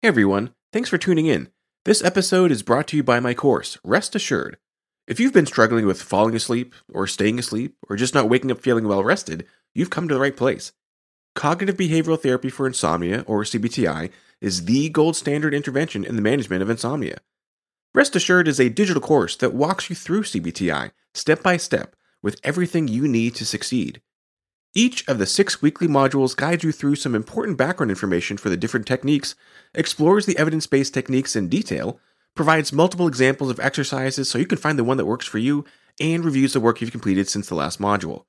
Hey everyone, thanks for tuning in. This episode is brought to you by my course, Rest Assured. If you've been struggling with falling asleep, or staying asleep, or just not waking up feeling well rested, you've come to the right place. Cognitive behavioral therapy for insomnia, or CBTI, is the gold standard intervention in the management of insomnia. Rest Assured is a digital course that walks you through CBTI step by step with everything you need to succeed. Each of the six weekly modules guides you through some important background information for the different techniques, explores the evidence based techniques in detail, provides multiple examples of exercises so you can find the one that works for you, and reviews the work you've completed since the last module.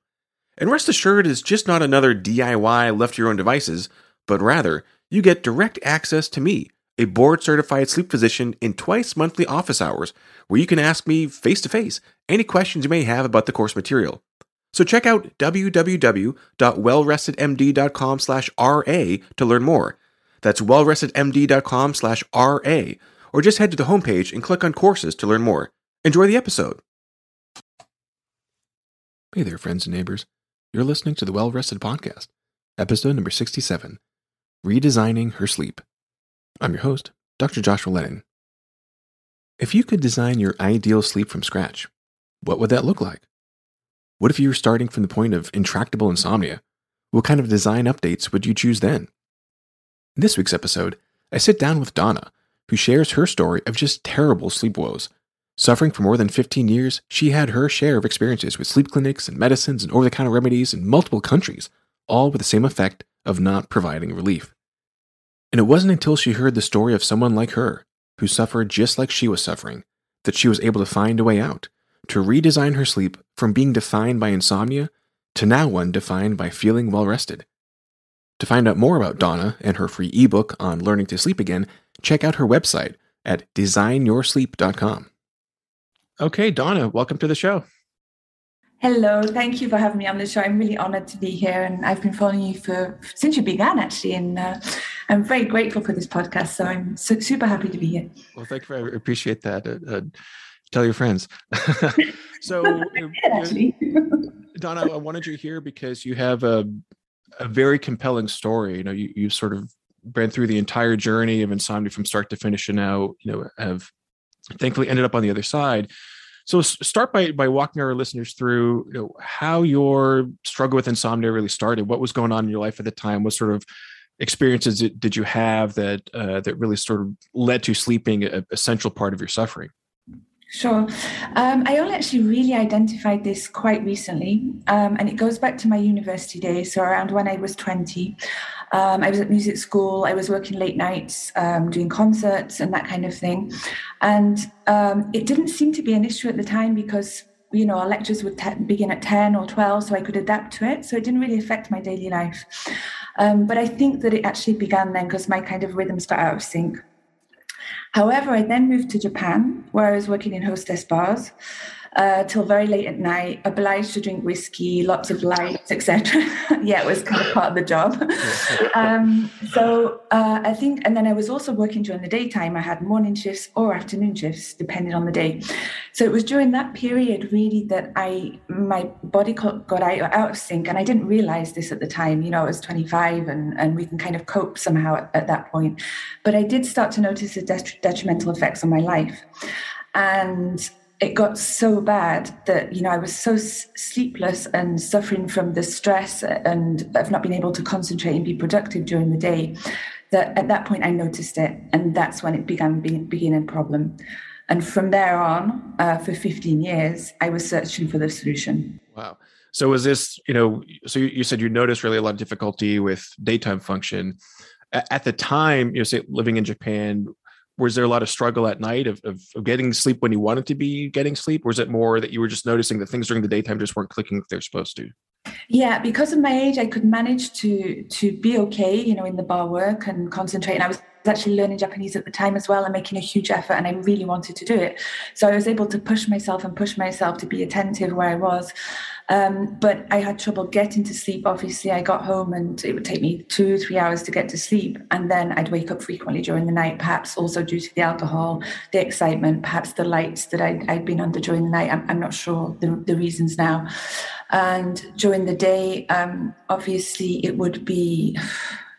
And rest assured, it's just not another DIY left to your own devices, but rather, you get direct access to me, a board certified sleep physician, in twice monthly office hours, where you can ask me face to face any questions you may have about the course material. So check out www.wellrestedmd.com slash RA to learn more. That's wellrestedmd.com slash RA, or just head to the homepage and click on courses to learn more. Enjoy the episode. Hey there, friends and neighbors. You're listening to the Well Rested Podcast, episode number 67 Redesigning Her Sleep. I'm your host, Dr. Joshua Lennon. If you could design your ideal sleep from scratch, what would that look like? What if you were starting from the point of intractable insomnia? What kind of design updates would you choose then? In this week's episode, I sit down with Donna, who shares her story of just terrible sleep woes. Suffering for more than 15 years, she had her share of experiences with sleep clinics and medicines and over the counter remedies in multiple countries, all with the same effect of not providing relief. And it wasn't until she heard the story of someone like her, who suffered just like she was suffering, that she was able to find a way out to redesign her sleep from being defined by insomnia to now one defined by feeling well rested. To find out more about Donna and her free ebook on learning to sleep again, check out her website at designyoursleep.com. Okay, Donna, welcome to the show. Hello, thank you for having me on the show. I'm really honored to be here, and I've been following you for since you began, actually, and uh, I'm very grateful for this podcast. So I'm su- super happy to be here. Well, thank you. I appreciate that. Uh, uh, tell your friends. so, Donna, I wanted you here because you have a, a very compelling story. You know, you, you sort of ran through the entire journey of insomnia from start to finish, and now, you know, have thankfully ended up on the other side. So, start by by walking our listeners through you know, how your struggle with insomnia really started. What was going on in your life at the time? What sort of experiences did you have that uh, that really sort of led to sleeping a, a central part of your suffering? Sure. Um, I only actually really identified this quite recently, um, and it goes back to my university days. So, around when I was 20, um, I was at music school, I was working late nights, um, doing concerts and that kind of thing. And um, it didn't seem to be an issue at the time because you know, our lectures would te- begin at 10 or 12, so I could adapt to it. So it didn't really affect my daily life. Um, but I think that it actually began then because my kind of rhythms got out of sync. However, I then moved to Japan, where I was working in hostess bars uh, till very late at night, obliged to drink whiskey, lots of lights, etc. yeah, it was kind of part of the job. um, so uh, I think, and then I was also working during the daytime. I had morning shifts or afternoon shifts, depending on the day. So it was during that period really that I my body got out, of sync, and I didn't realize this at the time. You know, I was 25, and and we can kind of cope somehow at, at that point. But I did start to notice the detrimental effects on my life, and it got so bad that you know I was so sleepless and suffering from the stress and of not being able to concentrate and be productive during the day that at that point I noticed it and that's when it began being, being a problem. And from there on uh, for 15 years I was searching for the solution. Wow. So was this you know so you, you said you noticed really a lot of difficulty with daytime function. At the time you know say living in Japan was there a lot of struggle at night of, of, of, getting sleep when you wanted to be getting sleep? Or was it more that you were just noticing that things during the daytime just weren't clicking if they're supposed to? Yeah, because of my age, I could manage to to be okay, you know, in the bar work and concentrate. And I was actually learning Japanese at the time as well and making a huge effort, and I really wanted to do it. So I was able to push myself and push myself to be attentive where I was. Um, but I had trouble getting to sleep. Obviously, I got home and it would take me two, three hours to get to sleep. And then I'd wake up frequently during the night, perhaps also due to the alcohol, the excitement, perhaps the lights that i had been under during the night. I'm, I'm not sure the, the, reasons now. And during the day, um, obviously, it would be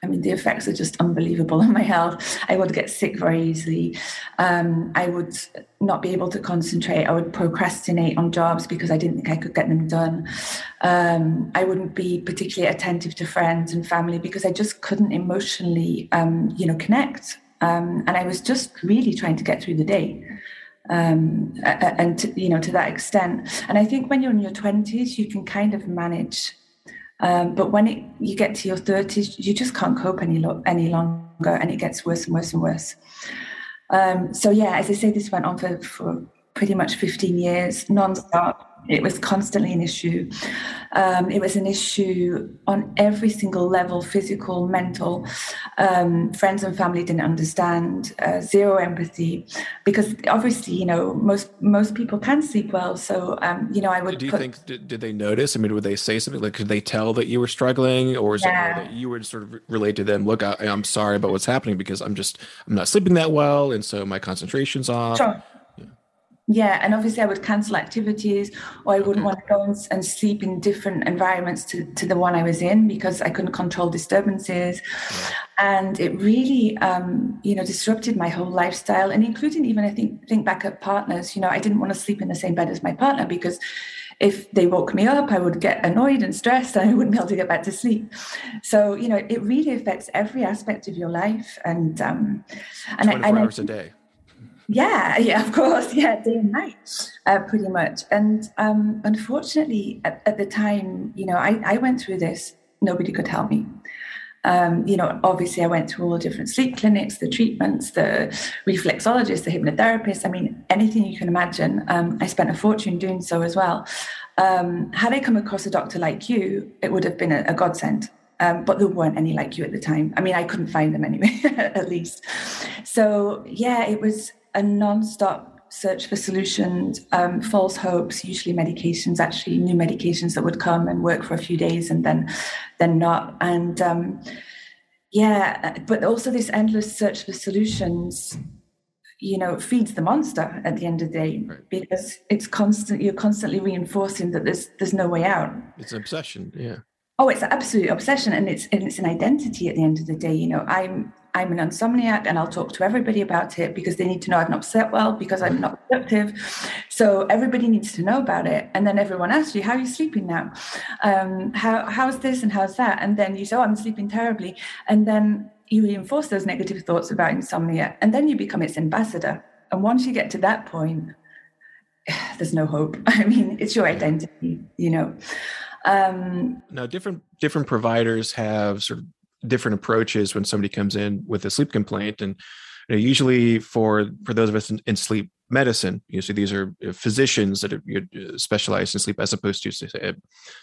I mean, the effects are just unbelievable on my health. I would get sick very easily. Um, I would not be able to concentrate. I would procrastinate on jobs because I didn't think I could get them done. Um, I wouldn't be particularly attentive to friends and family because I just couldn't emotionally, um, you know, connect. Um, and I was just really trying to get through the day um, and to, you know to that extent. And I think when you're in your twenties, you can kind of manage um, but when it, you get to your 30s, you just can't cope any, lo- any longer and it gets worse and worse and worse. Um, so, yeah, as I say, this went on for, for pretty much 15 years, non-stop. It was constantly an issue. Um, it was an issue on every single level physical, mental. Um, friends and family didn't understand, uh, zero empathy, because obviously, you know, most most people can sleep well. So, um, you know, I would. Do you put, think, did, did, they notice? I mean, would they say something? Like, could they tell that you were struggling, or is yeah. it that you would sort of relate to them? Look, I, am sorry about what's happening because I'm just, I'm not sleeping that well. And so my concentration's off. Sure yeah, and obviously I would cancel activities or I wouldn't want to go and, and, sleep in different environments to, to the one I was in because I couldn't control disturbances. And it really, um, you know, disrupted my whole lifestyle and including even, I think, think back at partners, you know, I didn't want to sleep in the same bed as my partner because if they woke me up, I would get annoyed and stressed and I wouldn't be able to get back to sleep. So, you know, it really affects every aspect of your life. And, um, and 24 I, hours I, a day yeah, yeah, of course, yeah, day and night, uh, pretty much. And um, unfortunately, at, at, the time, you know, I, I went through this. Nobody could help me. Um, you know, obviously, I went through all the different sleep clinics, the treatments, the reflexologists, the hypnotherapists. I mean, anything you can imagine. Um, I spent a fortune doing so as well. Um, had I come across a doctor like you, it would have been a, a godsend. Um, but there weren't any like you at the time. I mean, I couldn't find them anyway, at least. So yeah, it was a non-stop search for solutions, um, false hopes, usually medications, actually new medications that would come and work for a few days and then then not. And um, yeah, but also this endless search for solutions, you know, feeds the monster at the end of the day right. because it's constant. You're constantly reinforcing that there's there's no way out. It's an obsession, yeah. Oh, it's an absolute obsession, and it's and it's an identity at the end of the day. You know, I'm I'm an insomniac and I'll talk to everybody about it because they need to know I've not slept well because I'm not productive. So everybody needs to know about it. And then everyone asks you, how are you sleeping now? Um, how, how's this and how's that? And then you say, oh, I'm sleeping terribly. And then you reinforce those negative thoughts about insomnia. And then you become its ambassador. And once you get to that point, there's no hope. I mean, it's your identity, you know. Um, now, different different providers have sort of different approaches when somebody comes in with a sleep complaint. And you know, usually for for those of us in, in sleep medicine you see these are physicians that are specialized in sleep as opposed to say, a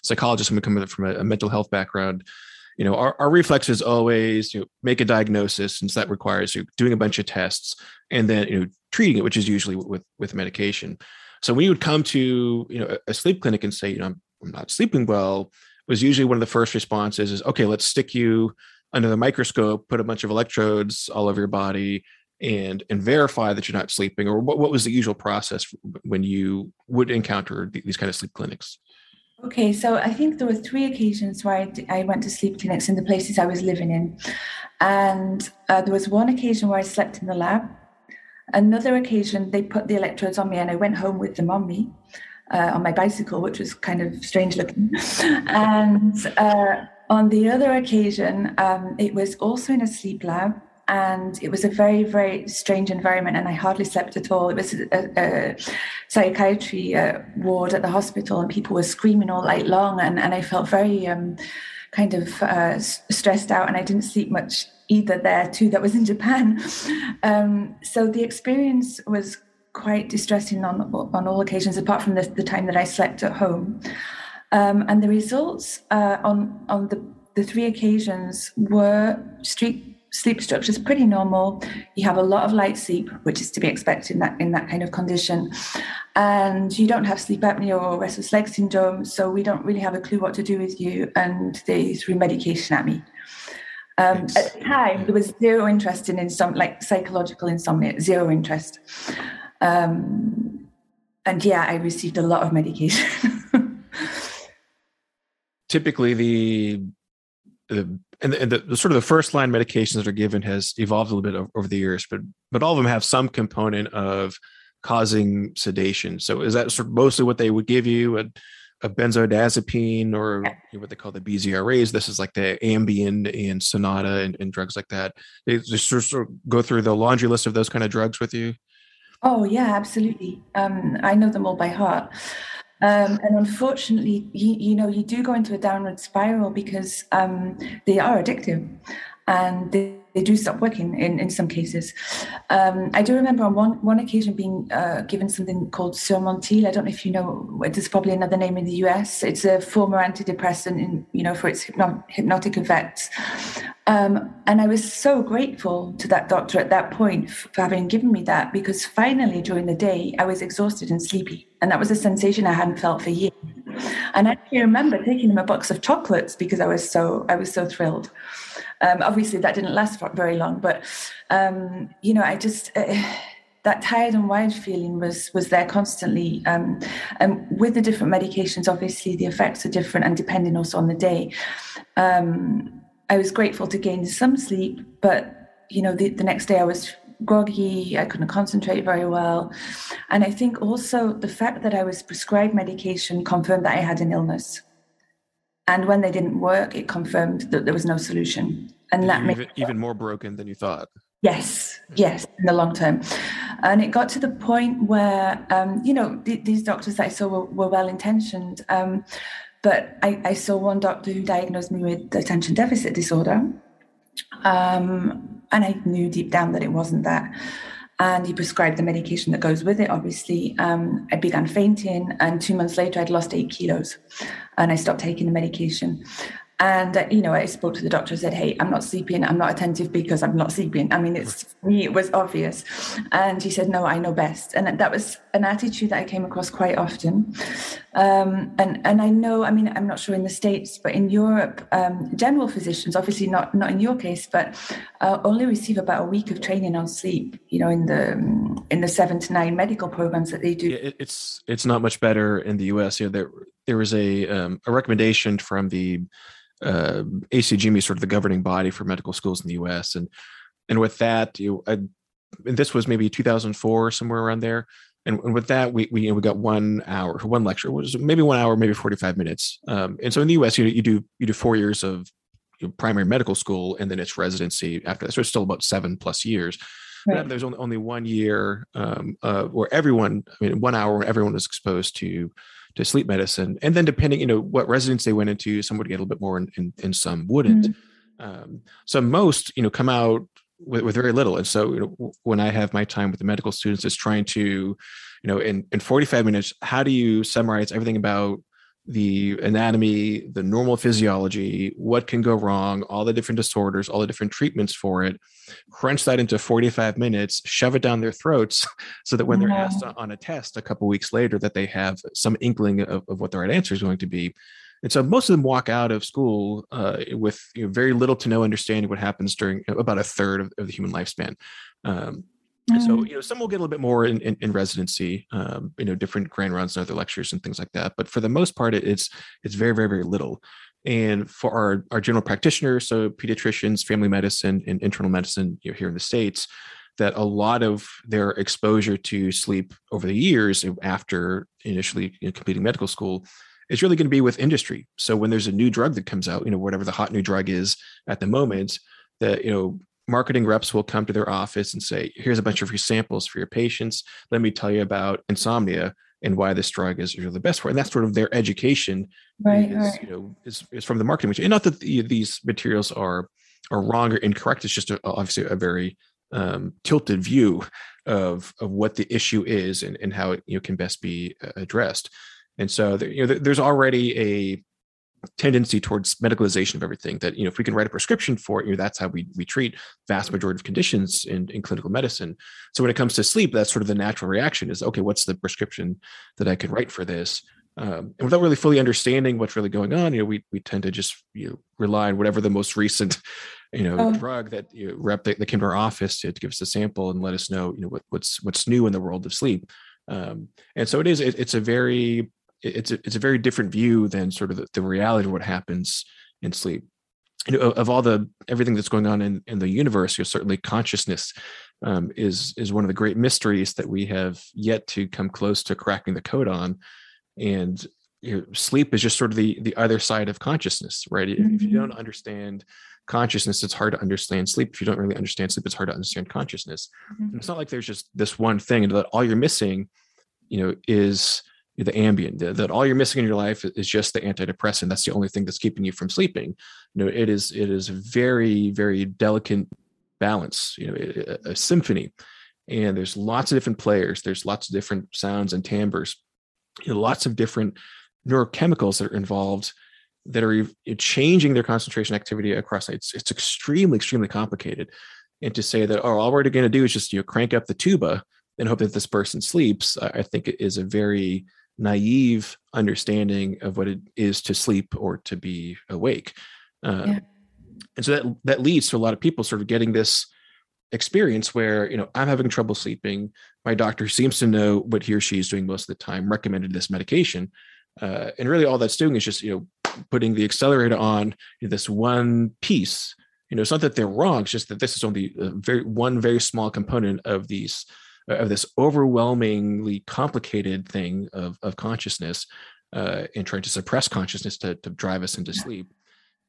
psychologist who come from a, a mental health background. You know our, our reflex is always you know, make a diagnosis since that requires you doing a bunch of tests and then you know treating it which is usually with with medication. So when you would come to you know a sleep clinic and say you know i'm, I'm not sleeping well was usually one of the first responses is okay let's stick you under the microscope put a bunch of electrodes all over your body and and verify that you're not sleeping or what, what was the usual process when you would encounter these kind of sleep clinics? Okay so i think there were three occasions where i, I went to sleep clinics in the places i was living in. And uh, there was one occasion where i slept in the lab. Another occasion they put the electrodes on me and i went home with them on me uh, on my bicycle, which was kind of strange looking. and uh, on the other occasion, um, it was also in a sleep lab. And it was a very, very strange environment, and I hardly slept at all. It was a, a psychiatry uh, ward at the hospital, and people were screaming all night long. And, and I felt very um, kind of uh, stressed out, and I didn't sleep much either there, too. That was in Japan. Um, so the experience was quite distressing on on all occasions, apart from the, the time that I slept at home. Um, and the results uh, on on the, the three occasions were street sleep structures pretty normal. You have a lot of light sleep, which is to be expected in that in that kind of condition, and you don't have sleep apnea or restless leg syndrome. So we don't really have a clue what to do with you, and they threw medication at me. Um, at the time, there was zero interest in some like psychological insomnia, zero interest. Um, and yeah, I received a lot of medication. Typically, the the and, the, and the, the, sort of the first line medications that are given has evolved a little bit over the years, but but all of them have some component of causing sedation. So is that sort of mostly what they would give you? A, a benzodiazepine or what they call the BZRAs. This is like the Ambien and Sonata and, and drugs like that. They just sort of go through the laundry list of those kind of drugs with you. Oh yeah, absolutely. Um, I know them all by heart. Um, and unfortunately, you, you, know, you do go into a downward spiral because um, they are addictive and they, they do stop working in, in some cases. Um, I do remember on one, one occasion being uh, given something called Surmontil. I don't know if you know, there's probably another name in the US. It's a former antidepressant, in, you know, for its hypno- hypnotic effects. Um, and I was so grateful to that doctor at that point for having given me that because finally during the day I was exhausted and sleepy. And that was a sensation I hadn't felt for years. And I remember taking him a box of chocolates because I was so I was so thrilled. Um, obviously, that didn't last for very long, but um, you know, I just. Uh, that tired and wired feeling was was there constantly. Um, and with the different medications, obviously the effects are different and depending also on the day. Um, I was grateful to gain some sleep, but you know, the, the next day I was groggy, I couldn't concentrate very well. And I think also the fact that I was prescribed medication confirmed that I had an illness. And when they didn't work, it confirmed that there was no solution. And that made even, even more broken than you thought. Yes, yes, in the long term. And it got to the point where, um, you know, th- these doctors that I saw were, were well intentioned. Um, but I, I, saw one doctor who diagnosed me with attention deficit disorder. Um, and I knew deep down that it wasn't that. And he prescribed the medication that goes with it, obviously. Um, I began fainting, and two months later, I'd lost eight kilos and I stopped taking the medication. And uh, you know, I spoke to the doctor and said, "Hey, I'm not sleeping. I'm not attentive because I'm not sleeping." I mean, it's me. It was obvious, and he said, "No, I know best." And that was an attitude that I came across quite often. Um, and and I know, I mean, I'm not sure in the states, but in Europe, um, general physicians, obviously not not in your case, but uh, only receive about a week of training on sleep. You know, in the in the seven to nine medical programs that they do. Yeah, it's it's not much better in the U.S. You know, there there was a um, a recommendation from the uh, ACGME, is sort of the governing body for medical schools in the U.S. and and with that, you I, and this was maybe 2004, somewhere around there. And, and with that, we we, you know, we got one hour, one lecture, which was maybe one hour, maybe 45 minutes. Um, and so in the U.S., you you do you do four years of primary medical school, and then it's residency after that. So it's still about seven plus years. Right. There's only, only one year um, uh, where everyone, I mean, one hour where everyone is exposed to to sleep medicine. And then depending, you know, what residence they went into, some would get a little bit more and, and, and some wouldn't. Mm-hmm. Um, so most, you know, come out with, with, very little. And so, you know, when I have my time with the medical students, is trying to, you know, in, in 45 minutes, how do you summarize everything about the anatomy, the normal physiology, what can go wrong, all the different disorders, all the different treatments for it, crunch that into 45 minutes, shove it down their throats so that when they're asked on a test a couple weeks later that they have some inkling of, of, what the right answer is going to be. And so most of them walk out of school uh, with you know, very little to no understanding what happens during about a third of, of the human lifespan. Um, Mm. So you know, some will get a little bit more in, in, in residency, um, you know, different grand rounds and other lectures and things like that. But for the most part, it, it's it's very very very little. And for our our general practitioners, so pediatricians, family medicine, and internal medicine, you know, here in the states, that a lot of their exposure to sleep over the years after initially you know, completing medical school is really going to be with industry. So when there's a new drug that comes out, you know, whatever the hot new drug is at the moment, that you know marketing reps will come to their office and say, here's a bunch of free samples for your patients. Let me tell you about insomnia and why this drug is really the best for it. And that's sort of their education right, is, right. you know, is, is from the marketing. And not that the, these materials are, are wrong or incorrect. It's just a, obviously a very um, tilted view of, of what the issue is and, and how it you know, can best be addressed. And so, there, you know, there's already a tendency towards medicalization of everything that you know if we can write a prescription for it you know that's how we, we treat vast majority of conditions in, in clinical medicine. So when it comes to sleep that's sort of the natural reaction is okay what's the prescription that i can write for this? Um, and without really fully understanding what's really going on you know we, we tend to just you know, rely on whatever the most recent you know oh. drug that you know, rep that, that, came to our office to, to, give us a sample and let us know you know what, what's what's new in the world of sleep. Um, and so it is it, it's a very it's a, it's a very different view than sort of the, the reality of what happens in sleep. you know, of all the everything that's going on in, in the universe, you know, certainly consciousness um, is is one of the great mysteries that we have yet to come close to cracking the code on. And you know, sleep is just sort of the the other side of consciousness, right? Mm-hmm. If you don't mm-hmm. understand consciousness, it's hard to understand sleep. If you don't really understand sleep, it's hard to understand consciousness. Mm-hmm. it's not like there's just this one thing, and that all you're missing, you know, is the Ambien that all you're missing in your life is just the antidepressant. That's the only thing that's keeping you from sleeping. You know it is it is a very very delicate balance you know a, a symphony. And there's lots of different players. There's lots of different sounds and timbres. You know, lots of different neurochemicals that are involved that are changing their concentration activity across. It's it's extremely extremely complicated. And to say that oh all we're going to do is just you know crank up the tuba and hope that this person sleeps i think it is a very naive understanding of what it is to sleep or to be awake. Uh, yeah. And so that that leads to a lot of people sort of getting this experience where you know I'm having trouble sleeping. My doctor seems to know what he or she is doing most of the time. Recommended this medication, uh, and really all that's doing is just you know putting the accelerator on this one piece. You know, it's not that they're wrong; it's just that this is only a very one very small component of these of this overwhelmingly complicated thing of, of consciousness uh, and trying to suppress consciousness to, to drive us into sleep.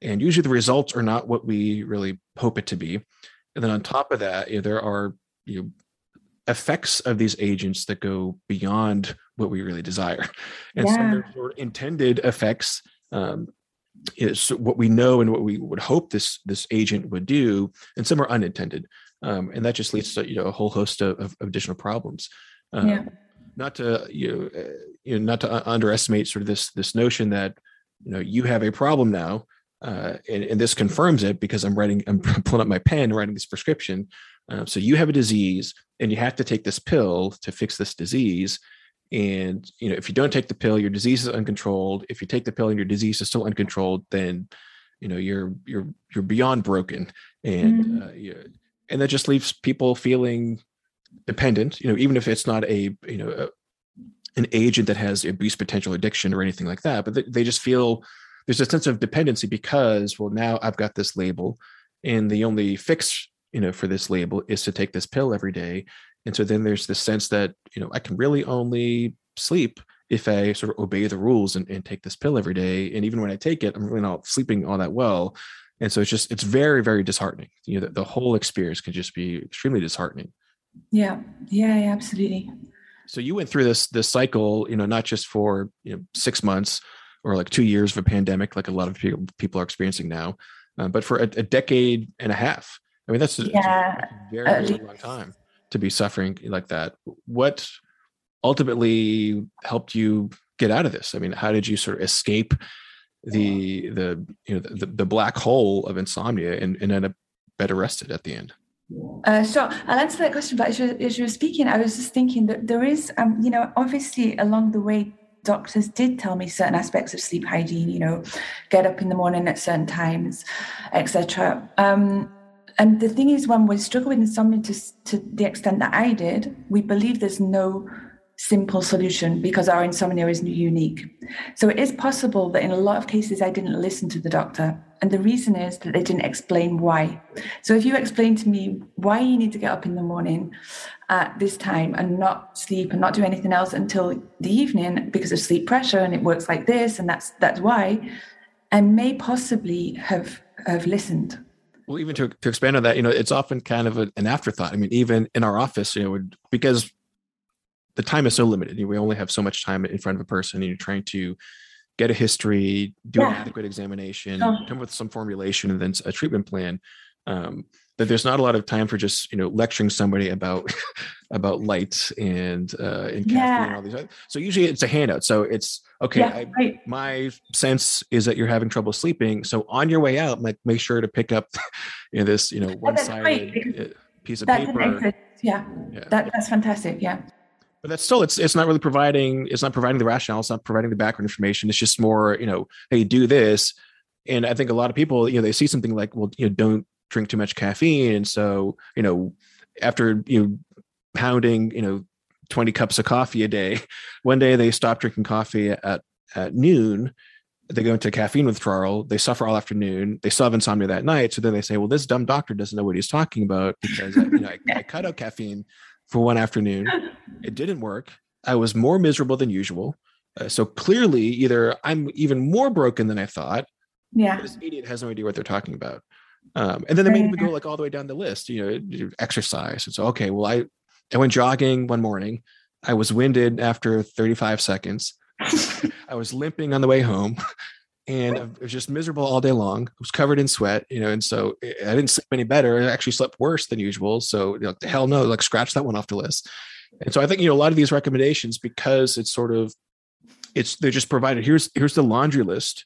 And usually the results are not what we really hope it to be. And then on top of that, you know, there are you know, effects of these agents that go beyond what we really desire. And yeah. some are sort intended effects um, is what we know and what we would hope this this agent would do, and some are unintended um, and that just leads to you know a whole host of, of additional problems. Um, yeah. Not to you know, uh, you know not to underestimate sort of this this notion that you know you have a problem now, uh, and, and, this confirms it because I'm writing I'm pulling up my pen writing this prescription. Uh, so you have a disease and you have to take this pill to fix this disease. And you know if you don't take the pill, your disease is uncontrolled. If you take the pill and your disease is still uncontrolled, then you know you're you're you're beyond broken and mm-hmm. uh, you, and that just leaves people feeling dependent you know even if it's not a you know a, an agent that has abuse potential addiction or anything like that but they, they just feel there's a sense of dependency because well now i've got this label and the only fix you know for this label is to take this pill every day. And so then there's this sense that you know i can really only sleep if i sort of obey the rules and, and take this pill every day. And even when i take it i'm really not sleeping all that well and so it's just it's very very disheartening. You know the, the whole experience can just be extremely disheartening. Yeah. Yeah, yeah absolutely. So you went through this this cycle you know not just for you know six months or like two years of a pandemic like a lot of people people are experiencing now uh, but for a, a, decade and a half. I mean that's a, yeah, a very, very long time to be suffering like that. What ultimately helped you get out of this? I mean how did you sort of escape the the you know the, the black hole of insomnia and, and end up better rested at the end uh, so I'll answer that question, but as you, as you, were speaking, I was just thinking that there is, um, you know, obviously along the way, doctors did tell me certain aspects of sleep hygiene. You know, get up in the morning at certain times, etc. Um, and the thing is, when we struggle with insomnia to to the extent that I did, we believe there's no simple solution because our insomnia is unique. So it is possible that in a lot of cases I didn't listen to the doctor. And the reason is that they didn't explain why. So if you explain to me why you need to get up in the morning at this time and not sleep and not do anything else until the evening because of sleep pressure and it works like this and that's that's why, I may possibly have have listened. Well, even to, to expand on that, you know, it's often kind of a, an afterthought. I mean, even in our office, you know, because the time is so limited. We only have so much time in front of a person, and you're trying to get a history, do yeah. an adequate examination, oh. come with some formulation, and then a treatment plan. Um, that there's not a lot of time for just you know lecturing somebody about about light and uh, and caffeine yeah. and all these. Other. So usually it's a handout. So it's okay. Yeah, I, right. My sense is that you're having trouble sleeping. So on your way out, like make sure to pick up you know this you know one sided piece of paper. Yeah, yeah. That, that's fantastic. Yeah but that's still it's it's not really providing it's not providing the rationale it's not providing the background information. It's just more you know hey do this. And i think a lot of people you know they see something like well you know don't drink too much caffeine. And so you know after you know pounding you know 20 cups of coffee a day one day they stop drinking coffee at at noon. They go into caffeine withdrawal, they suffer all afternoon, they still have insomnia that night. So then they say, well, this dumb doctor doesn't know what he's talking about because you know, I, I cut out caffeine for one afternoon. It didn't work. I was more miserable than usual. Uh, so clearly, either I'm even more broken than I thought. Yeah. This idiot has no idea what they're talking about. Um, and then they made me go like all the way down the list, you know, exercise. And so, okay, well, I, I went jogging one morning. I was winded after 35 seconds. I was limping on the way home and I was just miserable all day long. I was covered in sweat, you know, and so I didn't sleep any better. I actually slept worse than usual. So, you know, hell no, like scratch that one off the list. And so I think, you know, a lot of these recommendations, because it's sort of, it's, they're just provided, here's, here's the laundry list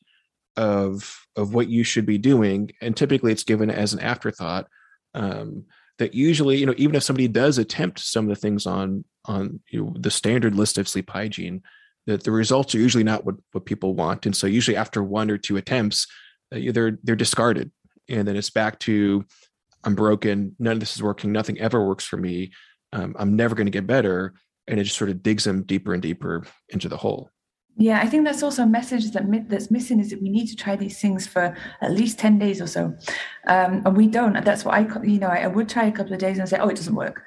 of, of what you should be doing. And typically it's given as an afterthought. Um, that usually, you know, even if somebody does attempt some of the things on, on you know, the standard list of sleep hygiene, that the results are usually not what, what people want. And so usually after one or two attempts, uh, they're, they're discarded. And then it's back to, I'm broken. None of this is working. Nothing ever works for me. Um, I'm never going to get better. And it just sort of digs them deeper and deeper into the hole. Yeah, I think that's also a message that that's missing is that we need to try these things for at least ten days or so, um, and we don't. That's what I, you know, I would try a couple of days and say, oh, it doesn't work.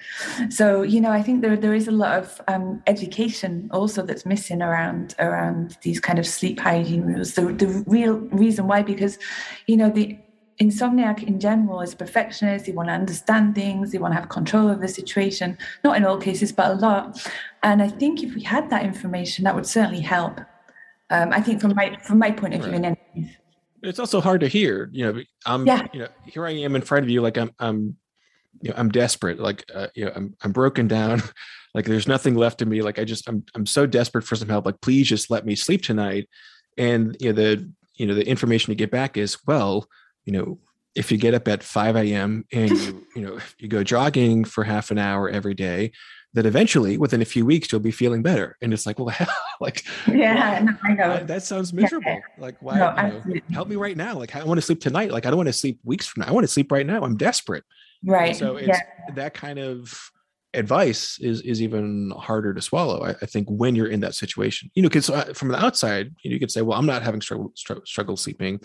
So you know, I think there there is a lot of um, education also that's missing around around these kind of sleep hygiene rules. The the real reason why, because you know the insomniac in general is perfectionist. They want to understand things. They want to have control of the situation. Not in all cases, but a lot. And I think if we had that information, that would certainly help. Um, I think from my from my point of view, right. in any case. It's also hard to hear. You know, I'm. Yeah. You know, here I am in front of you, like I'm. I'm. You know, I'm desperate. Like, uh, you know, I'm. I'm broken down. like, there's nothing left of me. Like, I just. I'm. I'm so desperate for some help. Like, please just let me sleep tonight. And you know the. You know the information you get back is well you know, if you get up at 5 a.m. and you, you know, you go jogging for half an hour every day, that eventually within a few weeks you'll be feeling better. And it's like, well, hell, like, yeah, no, I know that sounds miserable. Yeah. Like, why? No, you know, help me right now. Like, I want to sleep tonight. Like, I don't want to sleep weeks from now. I want to sleep right now. I'm desperate. Right. And so it's yeah. that kind of advice is is even harder to swallow. I, I think when you're in that situation, you know, because uh, from the outside, you, know, you could say, well, I'm not having struggle struggle sleeping.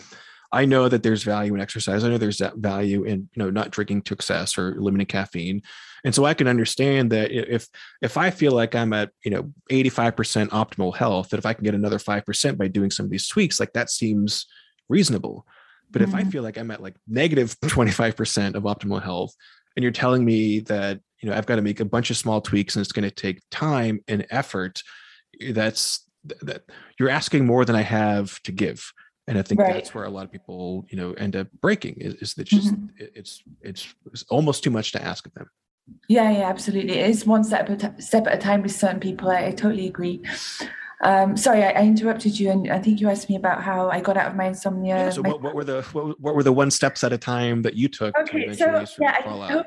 I know that there's value in exercise. I know there's that value in you know not drinking to excess or limiting caffeine, and so I can understand that if if I feel like I'm at you know 85% optimal health, that if I can get another five percent by doing some of these tweaks, like that seems reasonable. But mm-hmm. if I mm-hmm. feel like I'm at like negative 25% of optimal health, and you're telling me that you know I've got to make a bunch of small tweaks and it's going to take time and effort, that's that you're asking more than I have to give and i think right. that's where a lot of people you know end up breaking is, is that just mm-hmm. it's, it's it's almost too much to ask of them yeah yeah absolutely it is one step at a, step at a time with certain people i, I totally agree um, sorry, I, I, interrupted you, and I think you asked me about how I got out of my insomnia. Yeah, so, my... what, what, were the what, what, were the one steps at a time that you took? Okay, so yeah, I hope,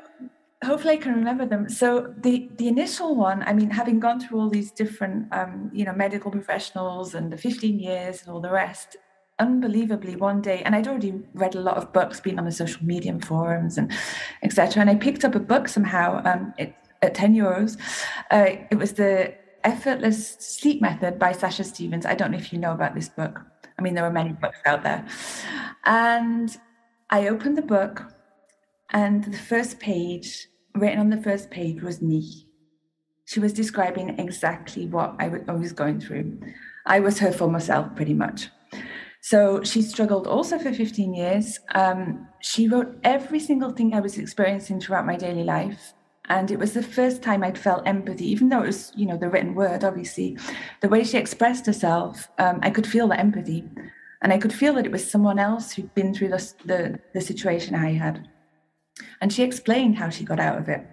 hopefully I can remember them. So the the initial one, I mean, having gone through all these different, um, you know, medical professionals and the 15 years and all the rest, unbelievably one day and i'd already read a lot of books been on the social media forums and etc and i picked up a book somehow um, it, at 10 euros. Uh, it was the effortless sleep method by Sasha Stephens. I don't know if you know about this book. I mean there are many books out there. And i opened the book and the first page written on the first page was me. She was describing exactly what I, was going through. I was her former self pretty much so she struggled also for 15 years. Um, she wrote every single thing I was experiencing throughout my daily life. And it was the first time I'd felt empathy, even though it was, you know, the written word, obviously. The way she expressed herself, um, I could feel the empathy. And I could feel that it was someone else who'd been through the, the, the situation I had. And she explained how she got out of it.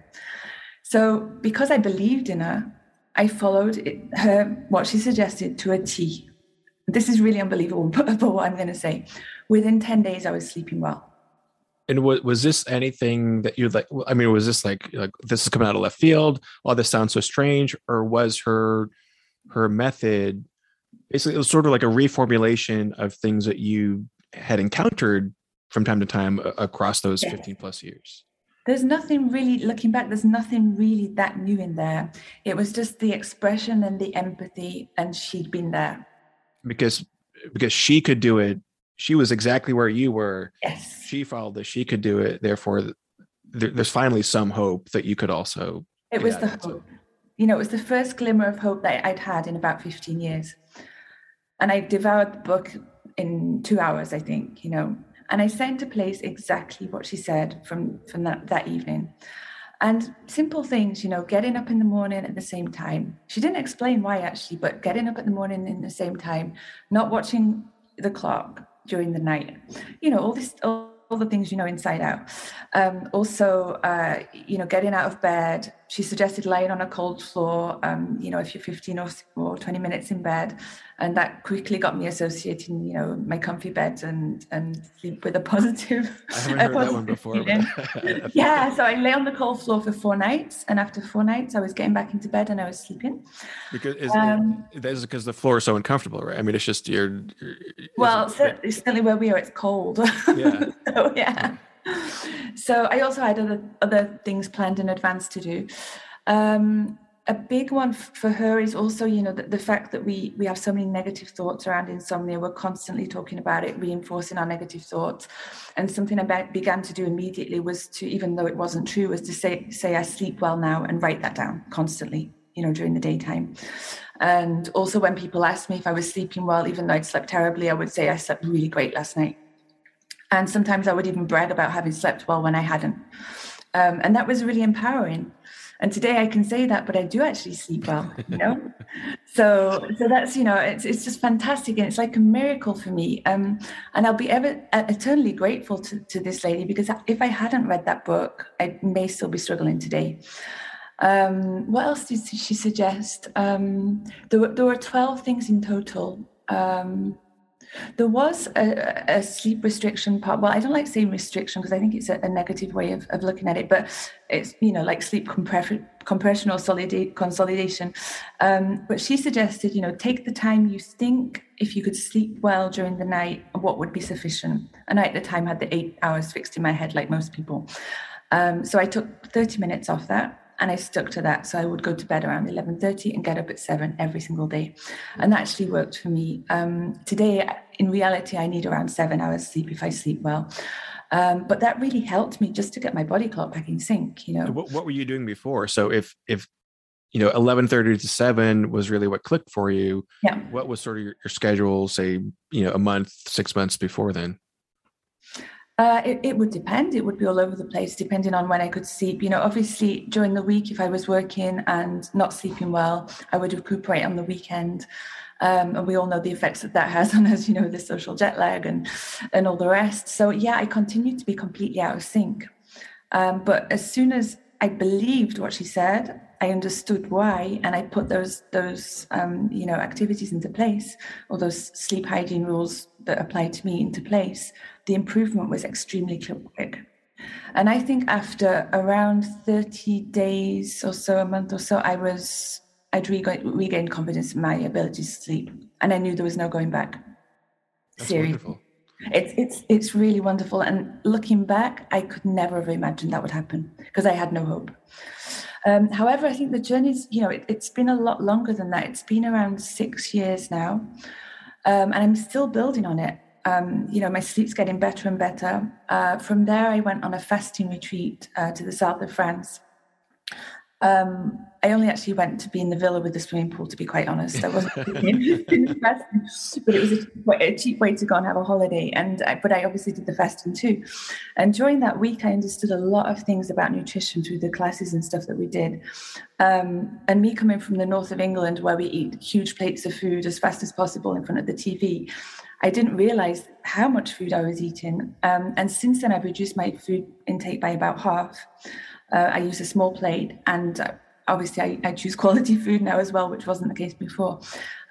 So because I believed in her, I followed it, her, what she suggested to a T this is really unbelievable, but, but what I'm going to say, within 10 days, I was sleeping well. And was, was this anything that you like? I mean, was this like, like this is coming out of left field? Oh, this sounds so strange. Or was her, her method basically it was sort of like a reformulation of things that you had encountered from time to time across those 15 plus years? There's nothing really, looking back, there's nothing really that new in there. It was just the expression and the empathy, and she'd been there because because she could do it. She was exactly where you were. Yes. She followed this. She could do it. Therefore, there, there's finally some hope that you could also. It was the hope. You know, it was the first glimmer of hope that I'd had in about 15 years. And I devoured the book in two hours, I think, you know. And I set into place exactly what she said from, from that, that evening. And simple things, you know, getting up in the morning at the same time. She didn't explain why actually, but getting up at the morning in the same time, not watching the clock during the night. You know, all this all all the things you know inside out. Um, also, uh, you know, getting out of bed. She suggested laying on a cold floor. Um, you know, if you're 15 or, or 20 minutes in bed, and that quickly got me associating, you know, my comfy bed and and sleep with a positive. I haven't heard that one before. yeah, so I lay on the cold floor for four nights, and after four nights, I was getting back into bed and I was sleeping. Because is um, that is because the floor is so uncomfortable, right? I mean, it's just you're. you're well, it's certainly where we are. It's cold. Yeah. so, yeah. So I also had other other things planned in advance to do. Um, a big one for her is also you know the, the, fact that we we have so many negative thoughts around insomnia. We're constantly talking about it reinforcing our negative thoughts. And something i be, began to do immediately was to even though it wasn't true was to say say i sleep well now and write that down constantly you know during the daytime. And also when people asked me if i was sleeping well even though i'd slept terribly i would say i slept really great last night and sometimes i would even brag about having slept well when i hadn't um, and that was really empowering and today I can say that, but I do actually sleep well, you know. so so that's you know it's it's just fantastic and it's like a miracle for me. Um, and I'll be ever eternally grateful to to this lady because if I hadn't read that book, I may still be struggling today. Um, what else did she suggest? Um, there were there were twelve things in total. Um, there was a, a, sleep restriction part. Well, I don't like saying restriction because I think it's a, a, negative way of, of looking at it, but it's, you know, like sleep compression, compression or solida- consolidation. Um, but she suggested, you know, take the time you think if you could sleep well during the night, what would be sufficient. And I at the time had the eight hours fixed in my head, like most people. Um, so I took 30 minutes off that and I stuck to that. So I would go to bed around 11.30 and get up at 7 every single day. And that actually worked for me. Um, today, in reality, I need around seven hours sleep if I sleep well. Um, but that really helped me just to get my body clock back in sync, you know. What, what were you doing before? So if, if, you know, 11.30 to 7 was really what clicked for you. Yeah. What was sort of your, your schedule, say, you know, a month, six months before then? Uh, it, it, would depend. It would be all over the place, depending on when I could sleep. You know, obviously during the week, if I was working and not sleeping well, I would recuperate on the weekend. Um, and we all know the effects that that has on us. You know, the social jet lag and and all the rest. So yeah, I continued to be completely out of sync. Um, but as soon as I believed what she said, I understood why, and I put those those um, you know activities into place, or those sleep hygiene rules that apply to me into place the improvement was extremely quick. And I think after around 30 days or so, a month or so, I was, I'd regained confidence in my ability to sleep. And I knew there was no going back. That's Seriously. wonderful. It's, it's, it's really wonderful. And looking back, I could never have imagined that would happen because I had no hope. Um, however, I think the journey's, you know, it, has been a lot longer than that. It's been around six years now. Um, and I'm still building on it um, you know, my sleep's getting better and better. Uh, from there, I went on a fasting retreat uh, to the south of France. Um, I only actually went to be in the villa with the swimming pool, to be quite honest. I wasn't but it was a, a, cheap way to go and have a holiday. And I, but I obviously did the fasting too. And during that week, I understood a lot of things about nutrition through the classes and stuff that we did. Um, and me coming from the north of England, where we eat huge plates of food as fast as possible in front of the TV, I didn't realize how much food I was eating. Um, and since then, I've reduced my food intake by about half. Uh, I use a small plate, and uh, obviously, I, I, choose quality food now as well, which wasn't the case before.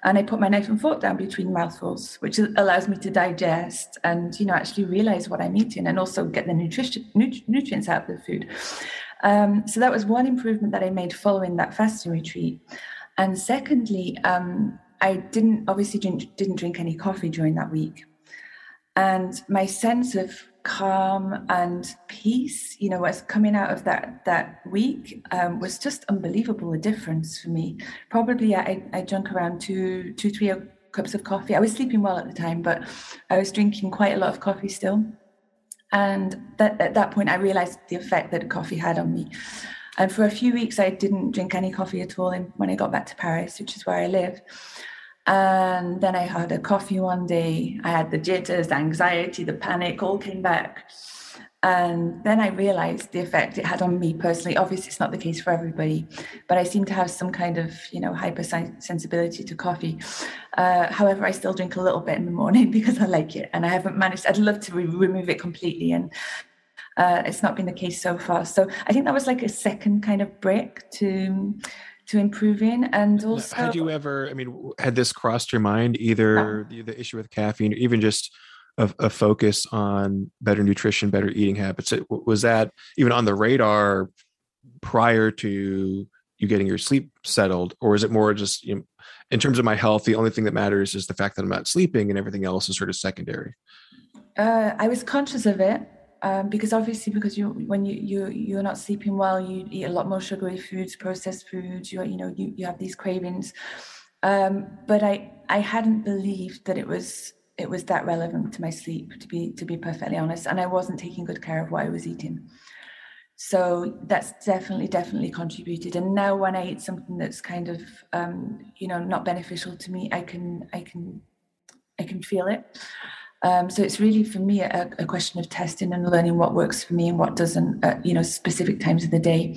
And I put my knife and fork down between mouthfuls, which allows me to digest and you know actually realize what I'm eating, and also get the nutrition, nutrients out of the food. Um, so that was one improvement that I made following that fasting retreat. And secondly, um, I didn't obviously didn't, didn't drink any coffee during that week. And my sense of calm and peace, you know, was coming out of that that week um, was just unbelievable. A difference for me. Probably I, I drank around two two three cups of coffee. I was sleeping well at the time, but I was drinking quite a lot of coffee still. And that, at that point, I realized the effect that coffee had on me. And for a few weeks, I didn't drink any coffee at all when I got back to Paris, which is where I live. And then I had a coffee one day. I had the jitters, the anxiety, the panic all came back. And then I realized the effect it had on me personally. Obviously, it's not the case for everybody, but I seem to have some kind of, you know, hypersensibility to coffee. Uh, however, I still drink a little bit in the morning because I like it, and I haven't managed. I'd love to re- remove it completely, and uh, it's not been the case so far. So I think that was like a second kind of break to to improving and also had you ever i mean had this crossed your mind either the, the issue with caffeine or even just a, a, focus on better nutrition, better eating habits. Was that even on the radar prior to you getting your sleep settled, or is it more just you know, in terms of my health? The only thing that matters is the fact that I'm not sleeping, and everything else is sort of secondary. Uh, I was conscious of it um, because obviously, because you when you you you're not sleeping well, you eat a lot more sugary foods, processed foods. You you know you you have these cravings. Um, but I I hadn't believed that it was it was that relevant to my sleep to be to be perfectly honest and i wasn't taking good care of what i was eating so that's definitely definitely contributed and now when i eat something that's kind of um, you know not beneficial to me i can i can i can feel it um, so it's really for me a, a, question of testing and learning what works for me and what doesn't at you know specific times of the day.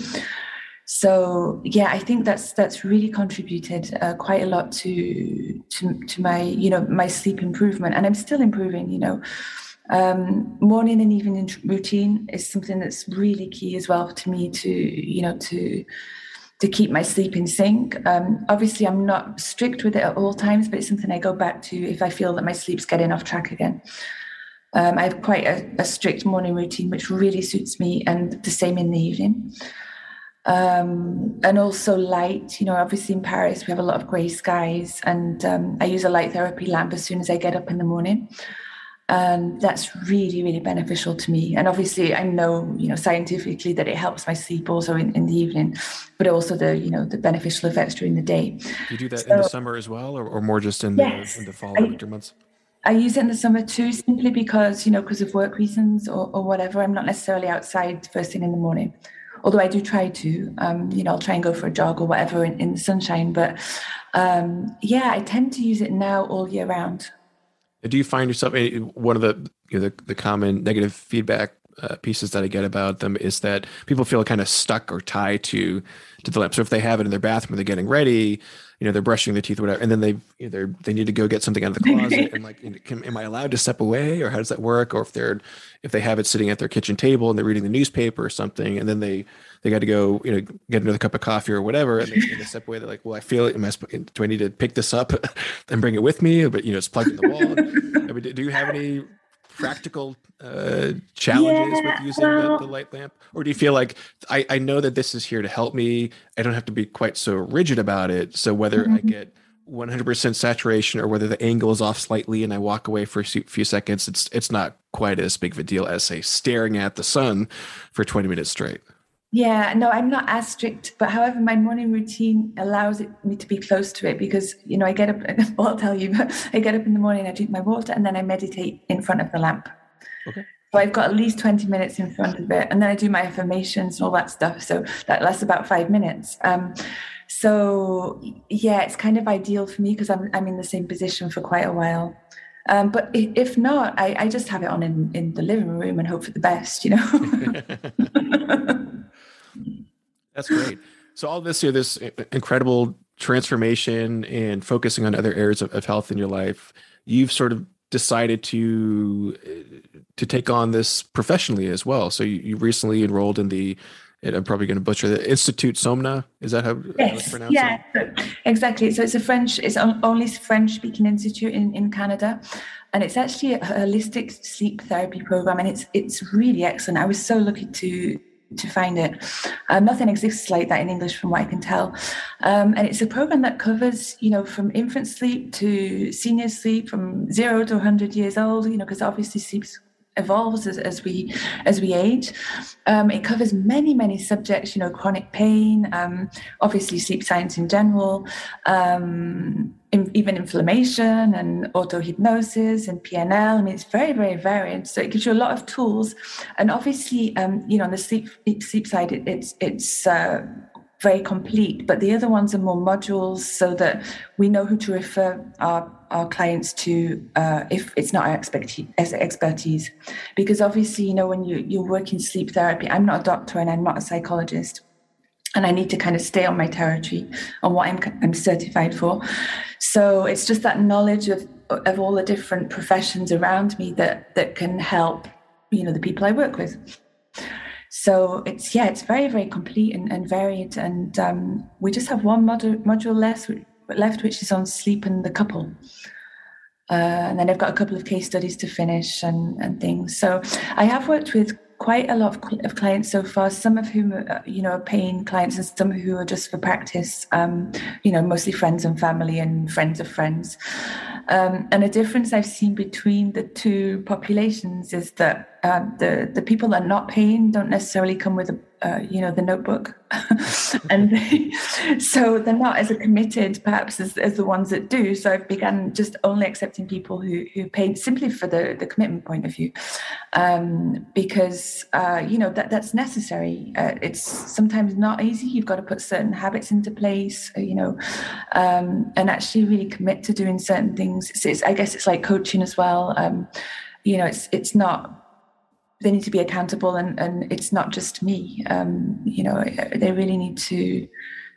So yeah i think that's that's really contributed uh, quite a lot to, to to my you know my sleep improvement. And i'm still improving you know. Um, morning and evening routine is something that's really key as well to me to you know to to keep my sleep in sync. Um, obviously i'm not strict with it at all times but it's something i go back to if i feel that my sleep's getting off track again. Um, i have quite a, a strict morning routine which really suits me and the same in the evening. Um, and also light. You know, obviously in Paris we have a lot of grey skies, and um, I use a light therapy lamp as soon as I get up in the morning, and that's really really beneficial to me. And obviously I know you know scientifically that it helps my sleep also in, in the evening, but also the you know the beneficial effects during the day. You do that so, in the summer as well, or, or more just in yes, the in the fall and winter months? I use it in the summer too, simply because you know because of work reasons or, or whatever. I'm not necessarily outside first thing in the morning although I do try to, um, you know, I'll try and go for a jog or whatever in, in the sunshine. But um, yeah, I tend to use it now all year round. Do you find yourself eh, one of the you know, the, the common negative feedback uh, pieces that I get about them is that people feel kind of stuck or tied to to the lamp. So if they have it in their bathroom, they're getting ready, you know, they're brushing their teeth, or whatever, and then they you know, they need to go get something out of the closet. and like, can, am I allowed to step away, or how does that work? Or if they're if they have it sitting at their kitchen table and they're reading the newspaper or something, and then they they got to go, you know, get another cup of coffee or whatever, and they, and they step away. They're like, well, I feel it. Am I, do I need to pick this up and bring it with me? But you know, it's plugged in the wall. I mean, do you have any practical uh, challenges yeah, with using well, the, the, light lamp? Or do you feel like I, I know that this is here to help me. I don't have to be quite so rigid about it. So whether mm-hmm. i get 100% saturation or whether the angle is off slightly and i walk away for a few seconds it's it's not quite as big of a deal as say staring at the sun for 20 minutes straight yeah, no, I'm not as strict, but however, my morning routine allows it, me to be close to it because you know I get up. Well, I'll tell you, but I get up in the morning, I drink my water, and then I meditate in front of the lamp. Okay. So I've got at least 20 minutes in front of it, and then I do my affirmations and all that stuff. So that lasts about five minutes. Um, so yeah, it's kind of ideal for me because I'm I'm in the same position for quite a while. Um, but if not, I, I just have it on in, in the living room and hope for the best, you know. That's great. So all this here, this incredible transformation and focusing on other areas of, of health in your life, you've sort of decided to uh, to take on this professionally as well. So you, you recently enrolled in the I'm probably going to butcher the Institute Somna. Is that how, yes. how yeah, exactly. So it's a French, it's only French speaking institute in, in Canada. And it's actually a holistic sleep therapy program. And it's, it's really excellent. I was so lucky to, to find it. Um, nothing exists like that in English, from what I can tell. Um, and it's a program that covers, you know, from infant sleep to senior sleep, from zero to 100 years old, you know, because obviously sleep's evolves as, as we as we age. Um, it covers many many subjects. You know, chronic pain, um, obviously sleep science in general, um, in, even inflammation and auto hypnosis and PNL. I mean, it's very very varied. So it gives you a lot of tools, and obviously, um, you know, on the sleep sleep side, it, it's it's uh, very complete, but the other ones are more modules so that we know who to refer our, our clients to uh, if it's not our expertise. Because obviously, you know, when you, you work in sleep therapy, I'm not a doctor and I'm not a psychologist. And I need to kind of stay on my territory on what I'm, I'm certified for. So it's just that knowledge of, of all the different professions around me that, that can help, you know, the people I work with. So it's yeah, it's very very complete and, and varied, and um, we just have one module module left, left which is on sleep and the couple. Uh, and then I've got a couple of case studies to finish and, and things. So I have worked with quite a lot of, of clients so far. Some of whom, are, you know, are paying clients, and some who are just for practice. Um, you know, mostly friends and family and friends of friends. Um, and a difference I've seen between the two populations is that um, the the people that are not paying don't necessarily come with a uh, you know the notebook. And they, so they're not as committed perhaps as, as the ones that do. So i've begun just only accepting people who who pay simply for the the commitment point of view. Um, because uh, you know that that's necessary. Uh, it's sometimes not easy. You've got to put certain habits into place uh, you know um, and actually really commit to doing certain things. It's, it's, i guess it's like coaching as well. Um, you know it's it's not they need to be accountable and, and it's not just me. Um, you know they really need to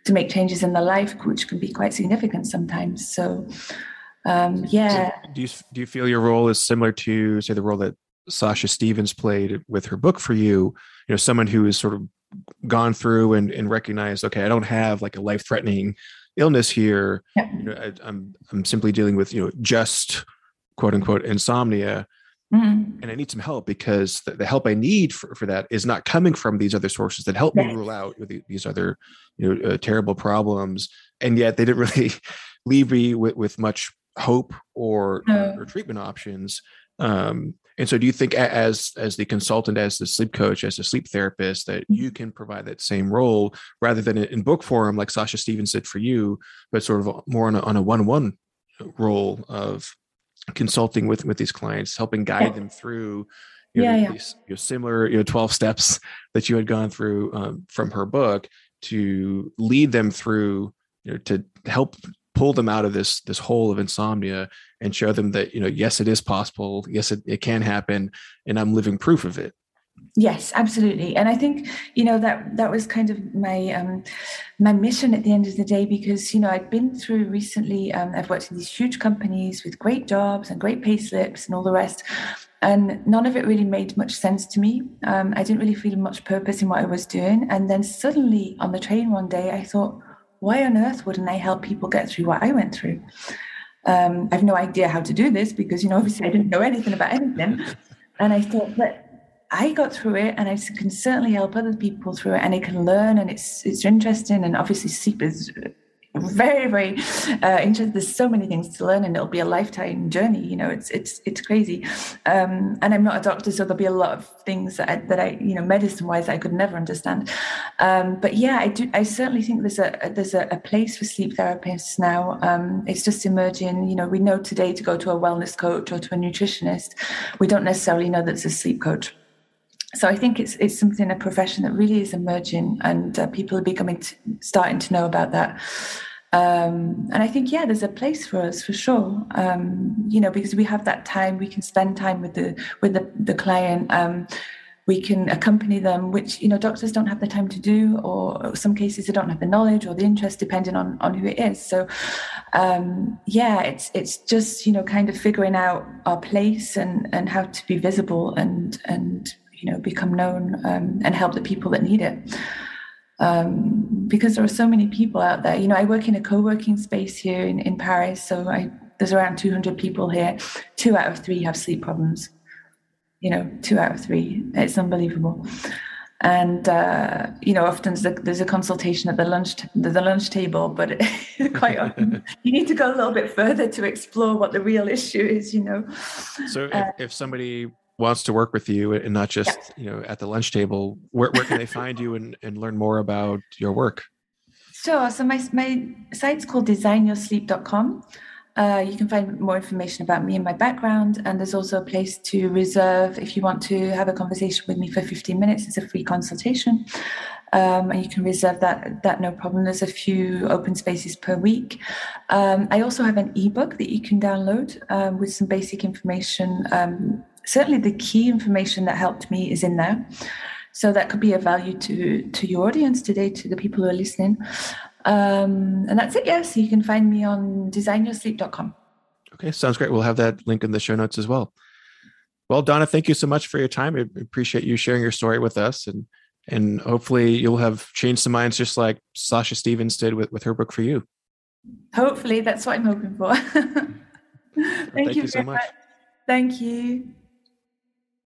to make changes in their life which can be quite significant sometimes. So um, yeah. so do you do you feel your role is similar to say the role that Sasha Stephens played with her book for you? You know someone who has sort of gone through and, and recognized okay i don't have like a life threatening illness here. Yeah. you know I, i'm i'm simply dealing with you know just quote unquote insomnia Mm-hmm. And I need some help because the, the, help I need for, for that is not coming from these other sources that help me rule out these other you know uh, terrible problems. And yet they didn't really leave me with, with much hope or, or, or treatment options. Um, and so do you think as as the consultant, as the sleep coach, as a sleep therapist, that mm-hmm. you can provide that same role rather than in book form like Sasha Stephens did for you, but sort of more on a, on a one-on-one role of consulting with with these clients, helping guide yeah. them through you know, yeah, yeah. these you know, similar you know 12 steps that you had gone through um, from her book to lead them through you know to help pull them out of this this hole of insomnia and show them that you know yes it is possible yes it, it can happen and i'm living proof of it Yes, absolutely. And I think, you know, that that was kind of my um my mission at the end of the day because, you know, I'd been through recently, um, I've worked in these huge companies with great jobs and great pay slips and all the rest. And none of it really made much sense to me. Um, I didn't really feel much purpose in what I was doing. And then suddenly on the train one day, I thought, why on earth wouldn't I help people get through what I went through? Um, I have no idea how to do this because, you know, obviously I didn't know anything about anything. And I thought, but I got through it, and I can certainly help other people through it, and I can learn, and it's it's interesting, and obviously sleep is very very uh, interesting. There's so many things to learn, and it'll be a lifetime journey. You know, it's it's it's crazy. Um, and I'm not a doctor, so there'll be a lot of things that I, that I you know medicine wise I could never understand. Um, but yeah, I do. I certainly think there's a there's a, a place for sleep therapists now. Um, it's just emerging. You know, we know today to go to a wellness coach or to a nutritionist. We don't necessarily know that it's a sleep coach so I think it's it's something a profession that really is emerging, and uh, people are becoming to, starting to know about that. Um, and I think yeah, there's a place for us for sure. Um, you know, because we have that time, we can spend time with the with the the client. Um, we can accompany them, which you know doctors don't have the time to do, or some cases they don't have the knowledge or the interest, depending on on who it is. So, um, yeah, it's it's just you know kind of figuring out our place and and how to be visible and and you know become known um, and help the people that need it. Um, because there are so many people out there. You know i work in a co-working space here in, in paris so I, there's around 200 people here. Two out of three have sleep problems. You know two out of three. It's unbelievable. And uh, you know often there's a, there's a, consultation at the lunch t- the, the lunch table but quite often you need to go a little bit further to explore what the real issue is you know. So if, uh, if somebody wants to work with you and not just yeah. you know at the lunch table, where, where can they find you and, and learn more about your work? Sure. So my my site's called designyoursleep.com. Uh, you can find more information about me and my background, and there's also a place to reserve if you want to have a conversation with me for 15 minutes. It's a free consultation, um, and you can reserve that. That no problem. There's a few open spaces per week. Um, I also have an ebook that you can download um, with some basic information. Certainly, the key information that helped me is in there. So that could be of value to to your audience today, to the people who are listening. Um, and that's it. Yes, you can find me on designyoursleep.com. Okay, sounds great. We'll have that link in the show notes as well. Well, Donna, thank you so much for your time. I appreciate you sharing your story with us, and and hopefully you'll have changed some minds, just like Sasha Stephens did with with her book for you. Hopefully, that's what I'm hoping for. thank, thank, you, you so much. much. Thank you.